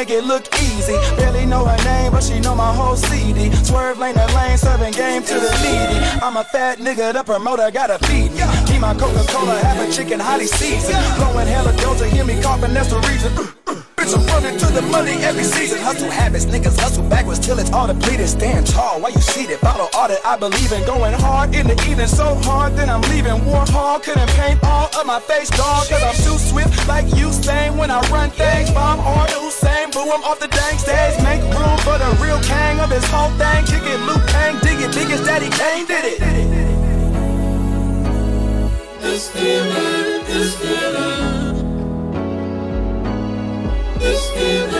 Make it look easy. Barely know her name, but she know my whole CD. Swerve lane to lane, serving game to the needy. I'm a fat nigga, the promoter gotta feed me. Need my Coca-Cola, have a chicken highly seasoned. Blowing hella to hear me coughing, that's the reason. To the money every season. Hustle habits, niggas hustle backwards till it's all depleted. Stand tall while you seated. Follow all that I believe in. Going hard in the evening, so hard, then I'm leaving. War hard, couldn't paint all of my face, dog. Cause I'm too swift, like you saying when I run things. Bomb or Hussein, boo, I'm off the dang stage. Make room for the real king of this whole thing. Kick it, Luke Kang, dig it, biggest daddy Kane did it. This feeling, this feeling. This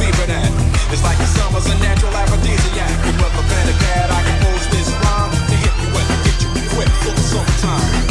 what you beeping at. It's like the summer's a natural aphrodisiac. Rubber band and pad, I compose this rhyme to hit you and get you equipped for the summertime.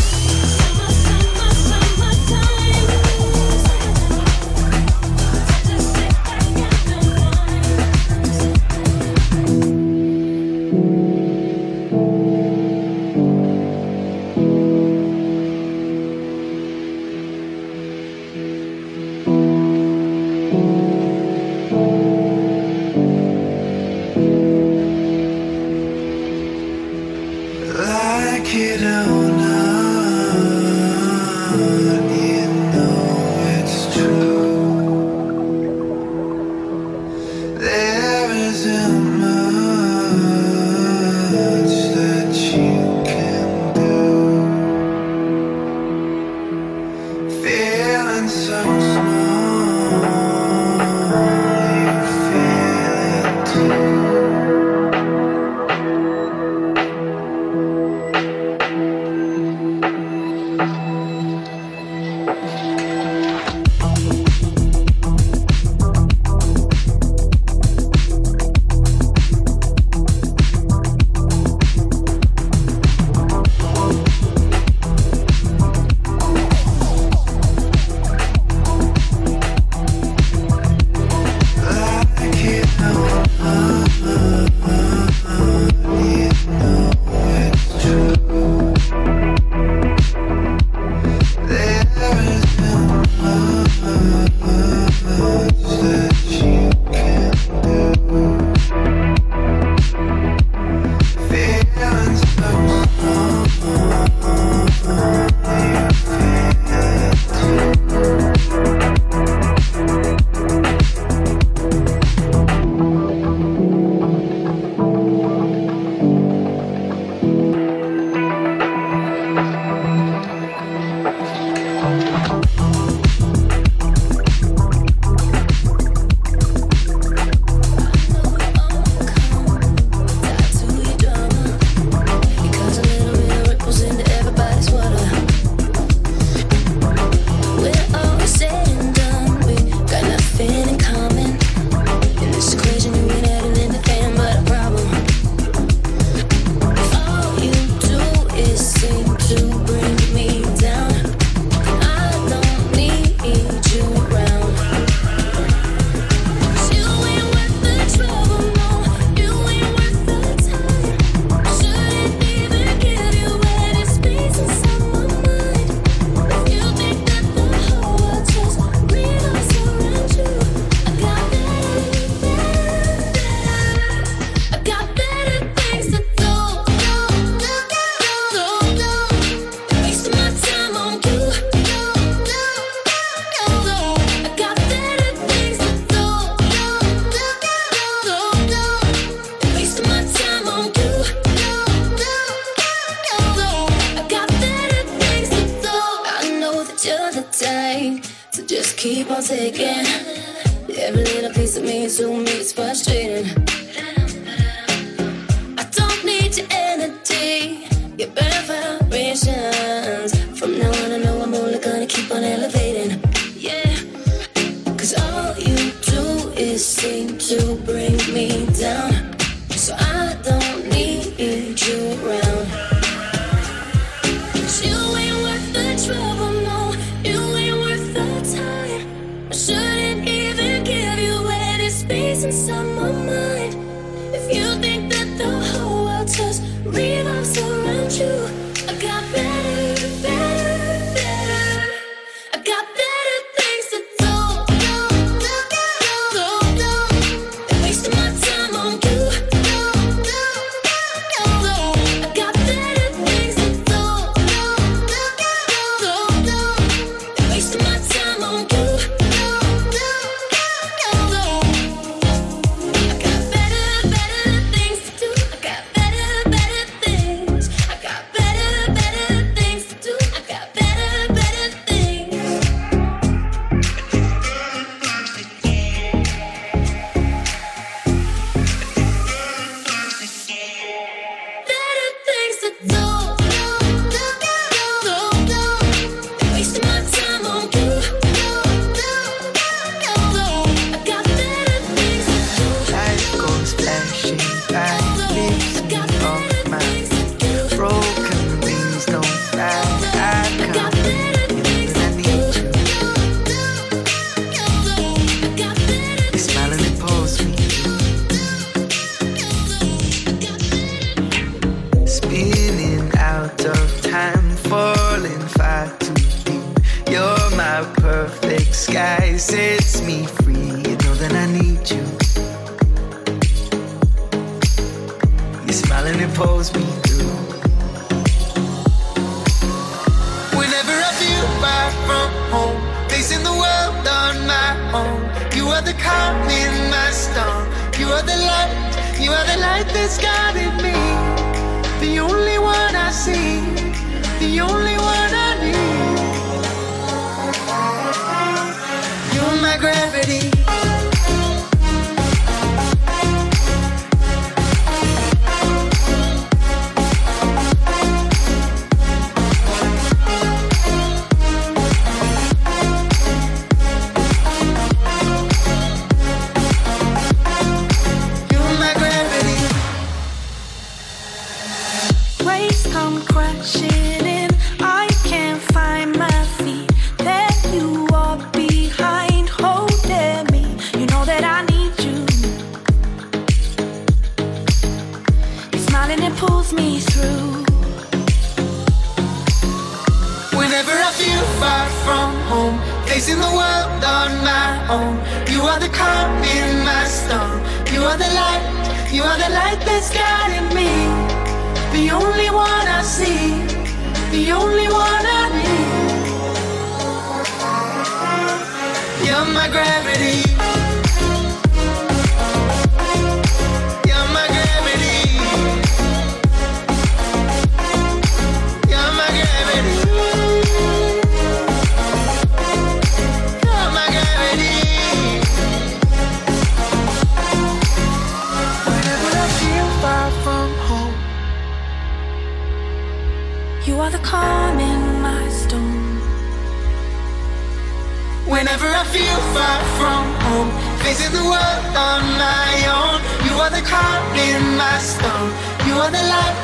in my soul. You are the light,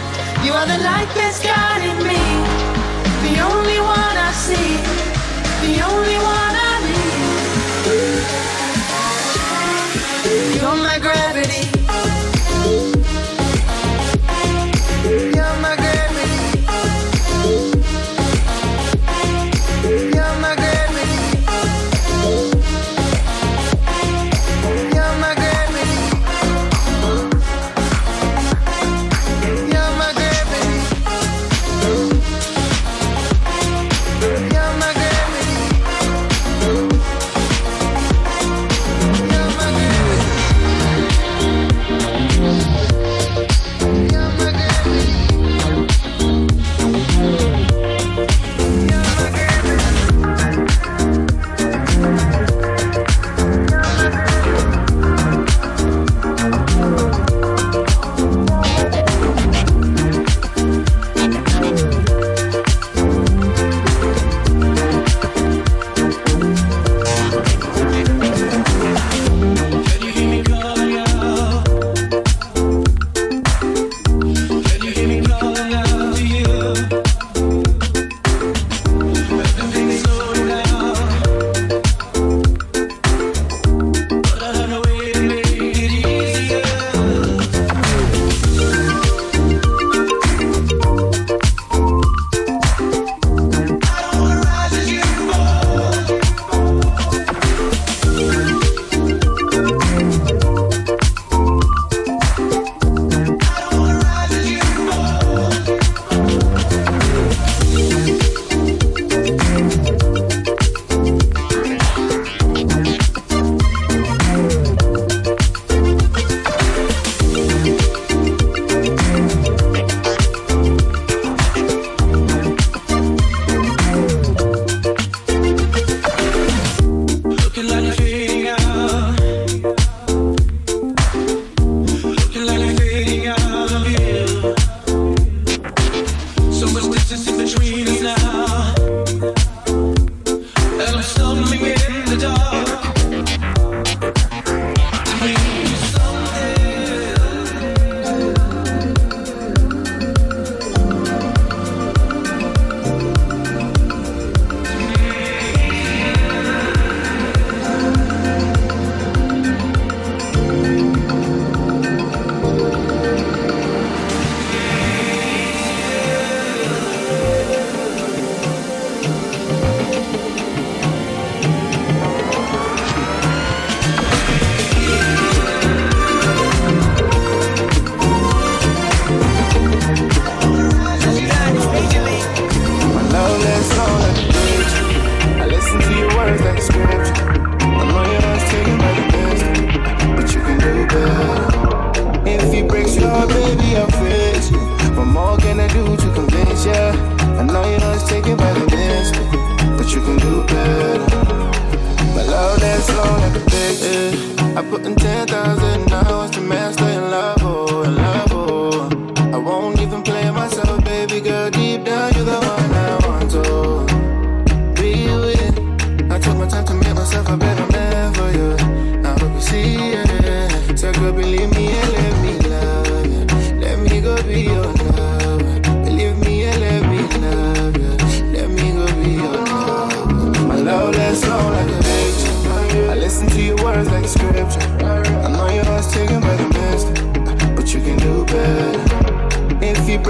you are the light that's guiding me. The only one I see, the only one I need. You're my gravity.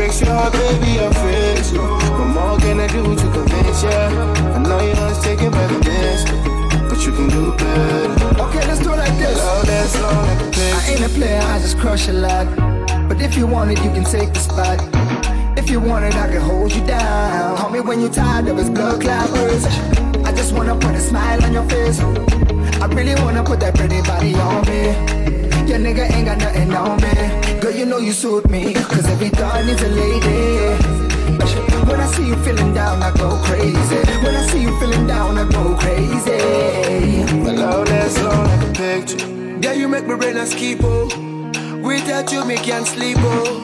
Your heart, baby, I'll fix you. What more can I do to convince you? I know your heart's taken by the best, but you can do better. Okay, let's do it like this. Love that's long like a. I ain't a player, I just crush a lot. But if you want it, you can take the spot. If you want it, I can hold you down. Call me when you're tired of his blood words. I just wanna put a smile on your face. I really wanna put that pretty body on me. Your nigga ain't got nothing on me. Girl, you know you suit me. Cause every thought needs a lady. When I see you feeling down, I go crazy. When I see you feeling down, I go crazy. My love that's long like a picture. Yeah, you make me brain a skip, oh. Without you, me can't sleep, oh.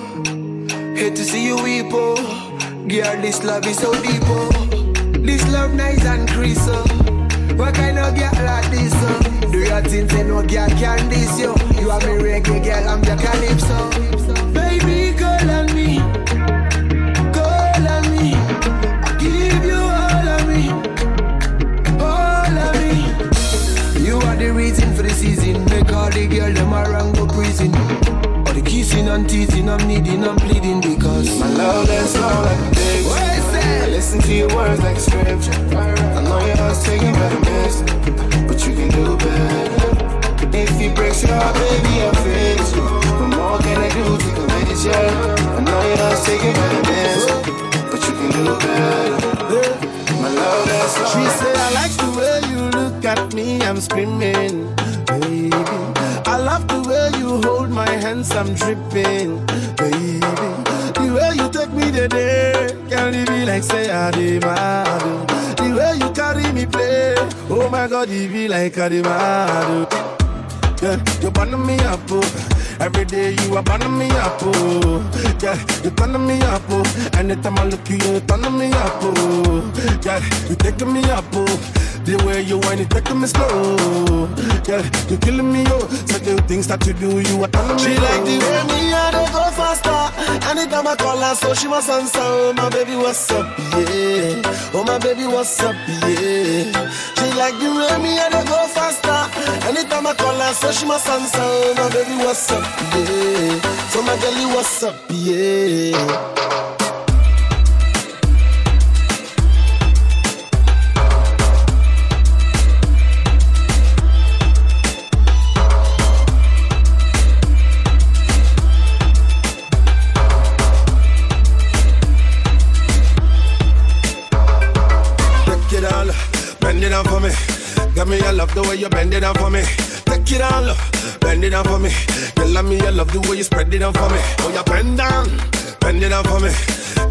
Hate to see you weep, oh. Girl, this love is so deep, oh. This love nice and crease, oh. What kind of girl like this, oh? Do you think say no girl can this, yo? You are me reggae girl, I'm your calypso. Baby, girl and me. Girl and me. Give you all of me. All of me. You are the reason for the season. Make all the girl them around go prison. All the kissing and teasing, I'm needing, I'm pleading because My love that's long listen to your words like scripture. I know your heart's taken by the best, but you can do better. If it breaks your heart, baby, I'll fix you. What more can I do to convince you? I know your heart's taken by the best, but you can do better. My love that's long. She said, I like the way you look at me, I'm screaming, baby. I love the way you hold my hands, I'm dripping, baby. The way you me today, can it be like say I oh. The way you carry me play, oh my God, it be like I oh. Yeah, you burn me up, oh. Every day you are burning me up, oh. Yeah, you turn me up, oh. Anytime I look you, you turn me up, oh. Yeah, you taking me up, oh. The way you whine, it taking me slow. Yeah, you killing me, oh. Certain things that you do, you are turning me She like the way me I go faster. Anytime I call her, so she must answer. Oh my baby, what's up? Yeah. Oh my baby, what's up? Yeah. She like the way me I go faster. Anytime I call her, so she must answer. Oh my baby, what's up? Yeah. So my girlie, what's up? Yeah. Me, I love the way you bend it down for me. Take it all, bend it down for me. You love me, I love the way you spread it down for me. Oh, you bend down, bend it down for me.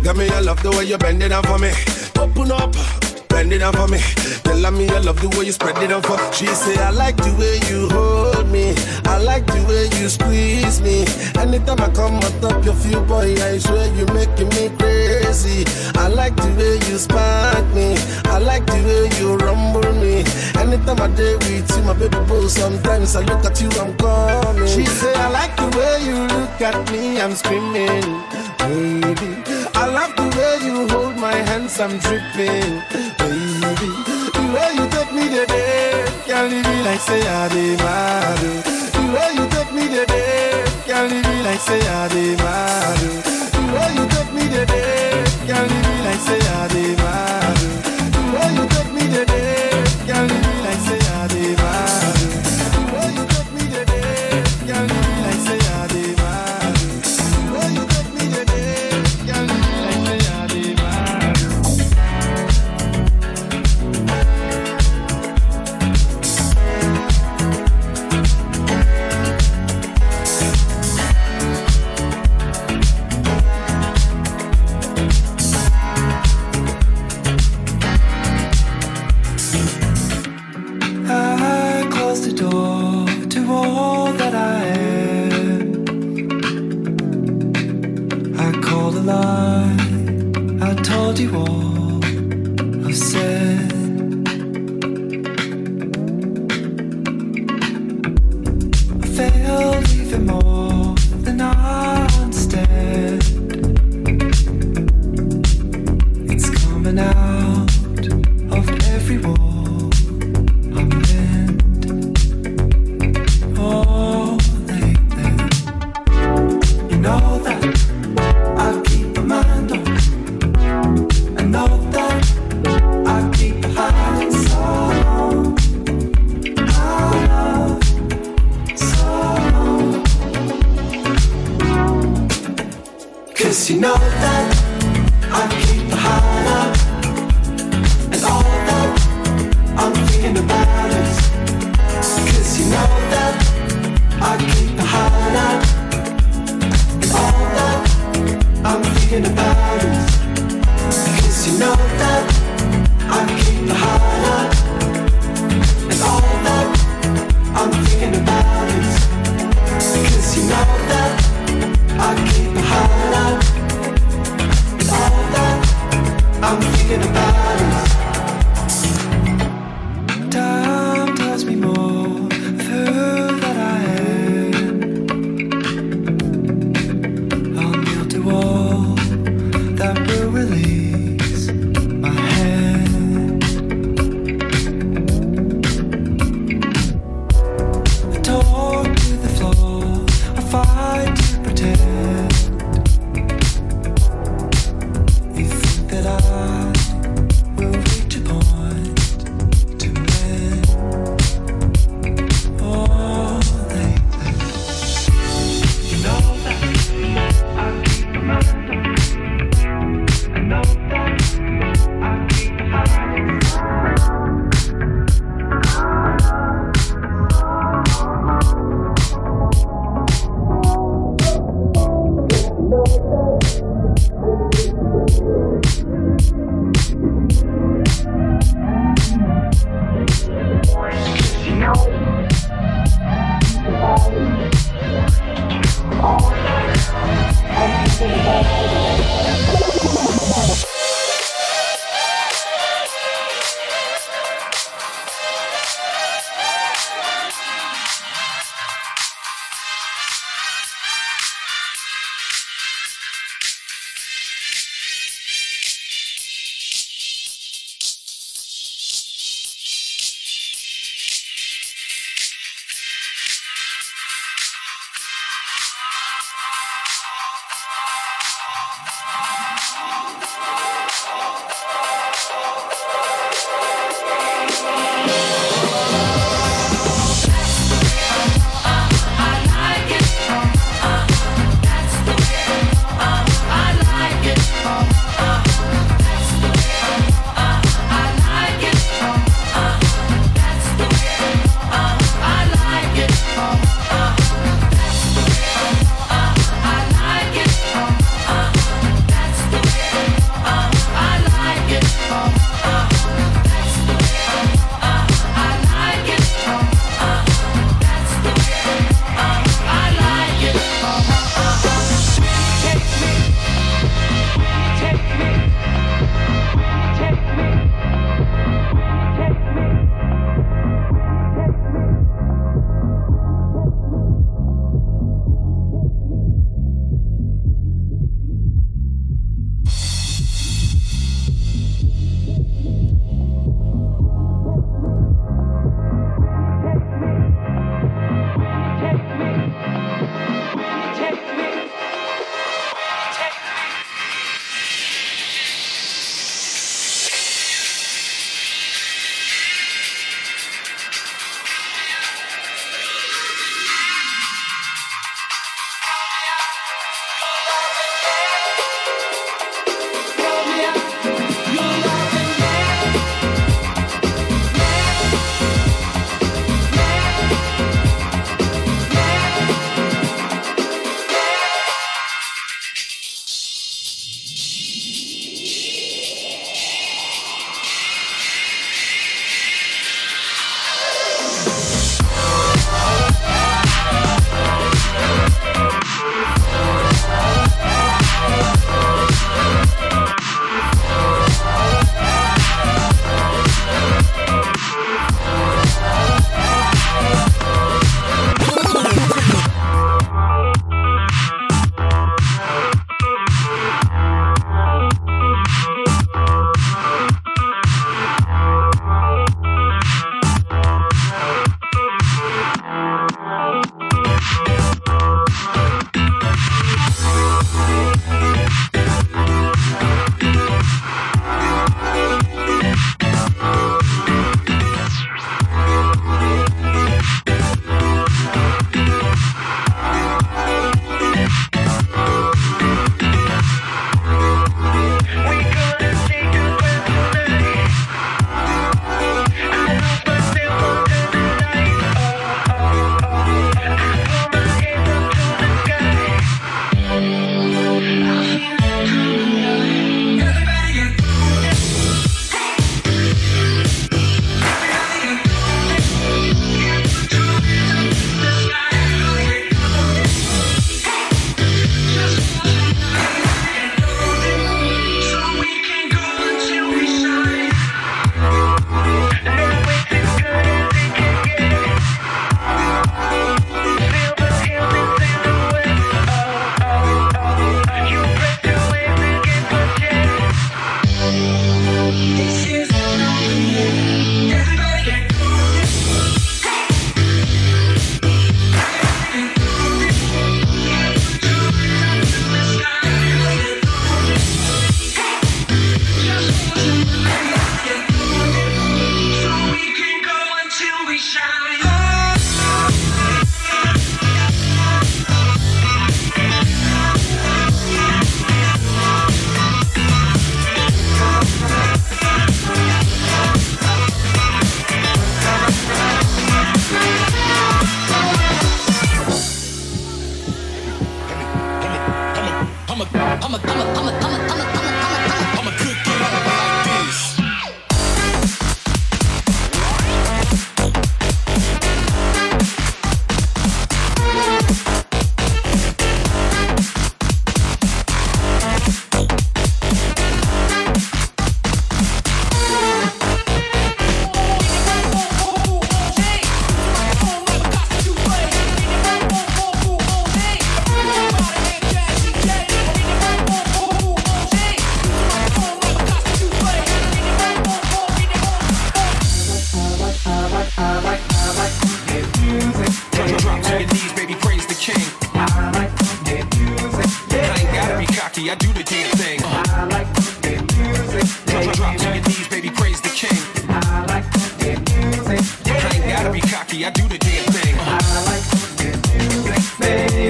Got me, I love the way you bend it down for me. Open up. Bend it down for me. Tell me, I love the way you spread it down for She say, I like the way you hold me. I like the way you squeeze me. Anytime I come on top of you, boy, I swear you making me crazy. I like the way you spark me. I like the way you rumble me. Anytime I day with you, my baby boo, sometimes I look at you, I'm coming. She say, I like the way you look at me, I'm screaming, baby. I love the way you hold my hands, I'm dripping, baby. The way you take me today, can't leave me like say I did mad. The way you take me today, can't leave me like say I did mad. The way you take me today, can't leave me like say I did mad.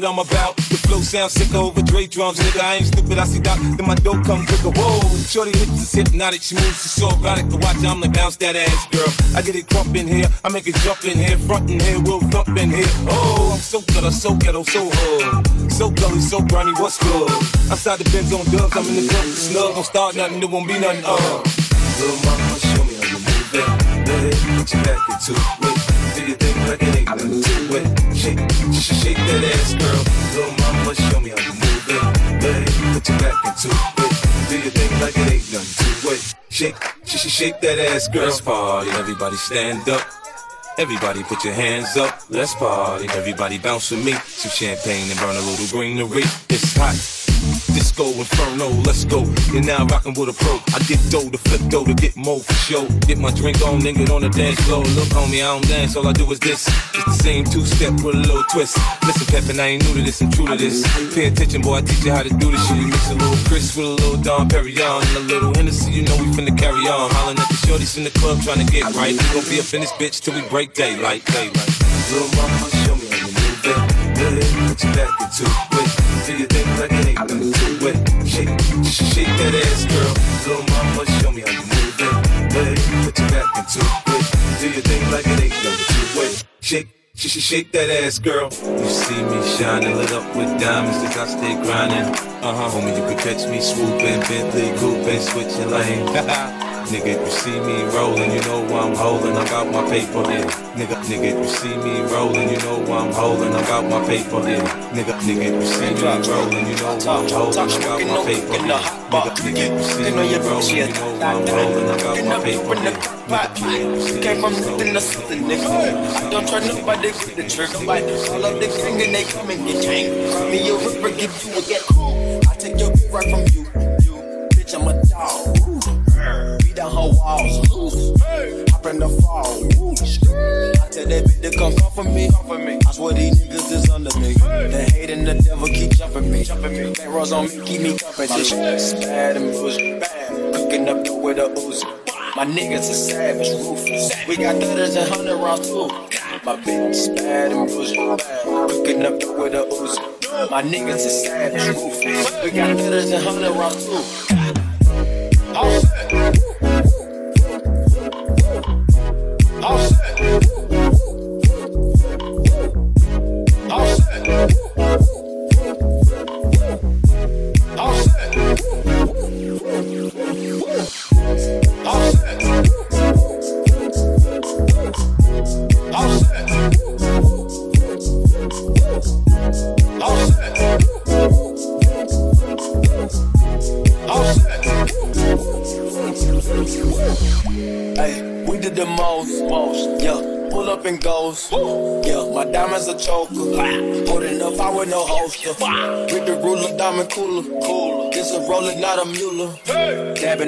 what I'm about. The flow sounds sick over Dre drums, nigga. I ain't stupid, I see that. then my dope come quicker. Whoa, shorty hits is hypnotic, she moves, she's so erotic to watch. I'm like, bounce that ass, girl. I get it crump in here, I make it jump in here, front in here, we'll thump in here. Oh, I'm so good, I'm so ghetto, so hood. So gully, so grimy, what's good? Outside the Benz on dubs, I'm in the club, snug. Don't start nothing, it won't be nothing, uh. Little mama, show me how you move it. Let it put your back into it. Shake, sh- shake that ass, girl. Little mama, show me how you move it. Let it put your back into it. Do your thing like it ain't nothing to it. Shake, sh- sh- shake that ass, girl. Let's party, everybody stand up. Everybody put your hands up, let's party. Everybody bounce with me. Some champagne and burn a little greenery. It's hot. Disco Inferno, let's go. You're now rocking with a pro. I get dough to flip dough to get more for show. Get my drink on, then get on the dance floor. Look, homie, I don't dance, all I do is this. It's the same two step with a little twist. Listen, Peppin, I ain't new to this, I'm true to this. Pay attention, boy, I teach you how to do this shit. Mix a little Chris with a little Dom Perignon and a little Hennessy, you know we finna carry on. Hollering at the shorties in the club trying to get right. We gon' be up in this bitch till we break daylight, daylight. Little mama, show me how you move it put your back into it. Do your thing like nothing to it. Shake, shake that ass, girl. Little mama, show me how you move it. Let put your back into it. Do your thing like nothing to it. Shake. Sh- sh- shake that ass, girl. You see me shining, lit up with diamonds, cause I stay grinding. Uh huh. Homie, you can catch me swooping, Bentley coupé, switching lanes. Nigga, if you see me rolling, you know I'm holding. I got my paper in. Nigga, nigga, if you see me rolling, you know I'm holding. I got my paper in. Nigga, nigga, if you see me rolling, you know why I'm holding. I got my paper in. Nigga, nigga, if you see me rolling, you know I'm holding. I got my paper. Nigga, Came from nothing to something, nigga. I don't try nobody with the trigger. All of the gang and they come and get gang. Me a ripper, give you a get cool. I take your right from you. You, bitch, I'm a dog. Beat down her walls. Hop in the fall. I tell that bitch to come come for me. I swear these niggas is under me. The hate and the devil keep jumping me. Back rows on me, keep me competition. Bad and bullshit. Bad. Cooking up with a Uzi. My niggas is savage, ruthless. We got thudders and hundred rounds too. My bitch is bad and bullshit. Bad. Cooking up with a Uzi. My niggas is savage, ruthless. We got thudders and hundred rounds too.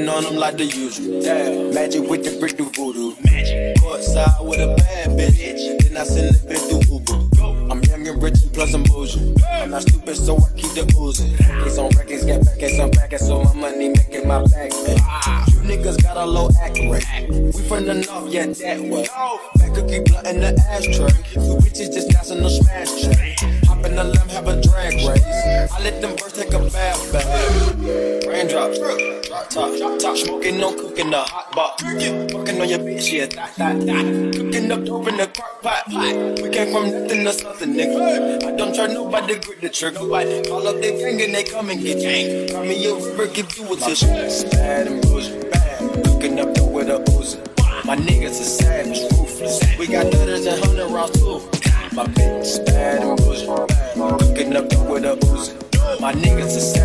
Dabbing on them like the usual. Damn. Magic with the brick do voodoo. Magic. Courtside with a bad bitch. Then I send the bitch to Uber. I'm young and rich and plus I'm bougie. I'm not stupid, so I keep the oozing. Records on records, get back and some back, so my money making my back. big. You niggas got a low act rate. We from the north, yeah, that way. Fucking on your bitch, yeah, that, that, that. Cooking up dope in the crock pot. We came from nothing to something, nigga. I don't try nobody, grip the trigger. Call up their gang and they come and get gang. Call me a river, give you a tissue. Bad and bullshit, bad. Cooking up dope with a Uzi. My niggas are savage, ruthless. We got thudders and hundred rounds too. My bitch bad and bullshit, bad. Cooking up dope with a Uzi. My niggas are savage,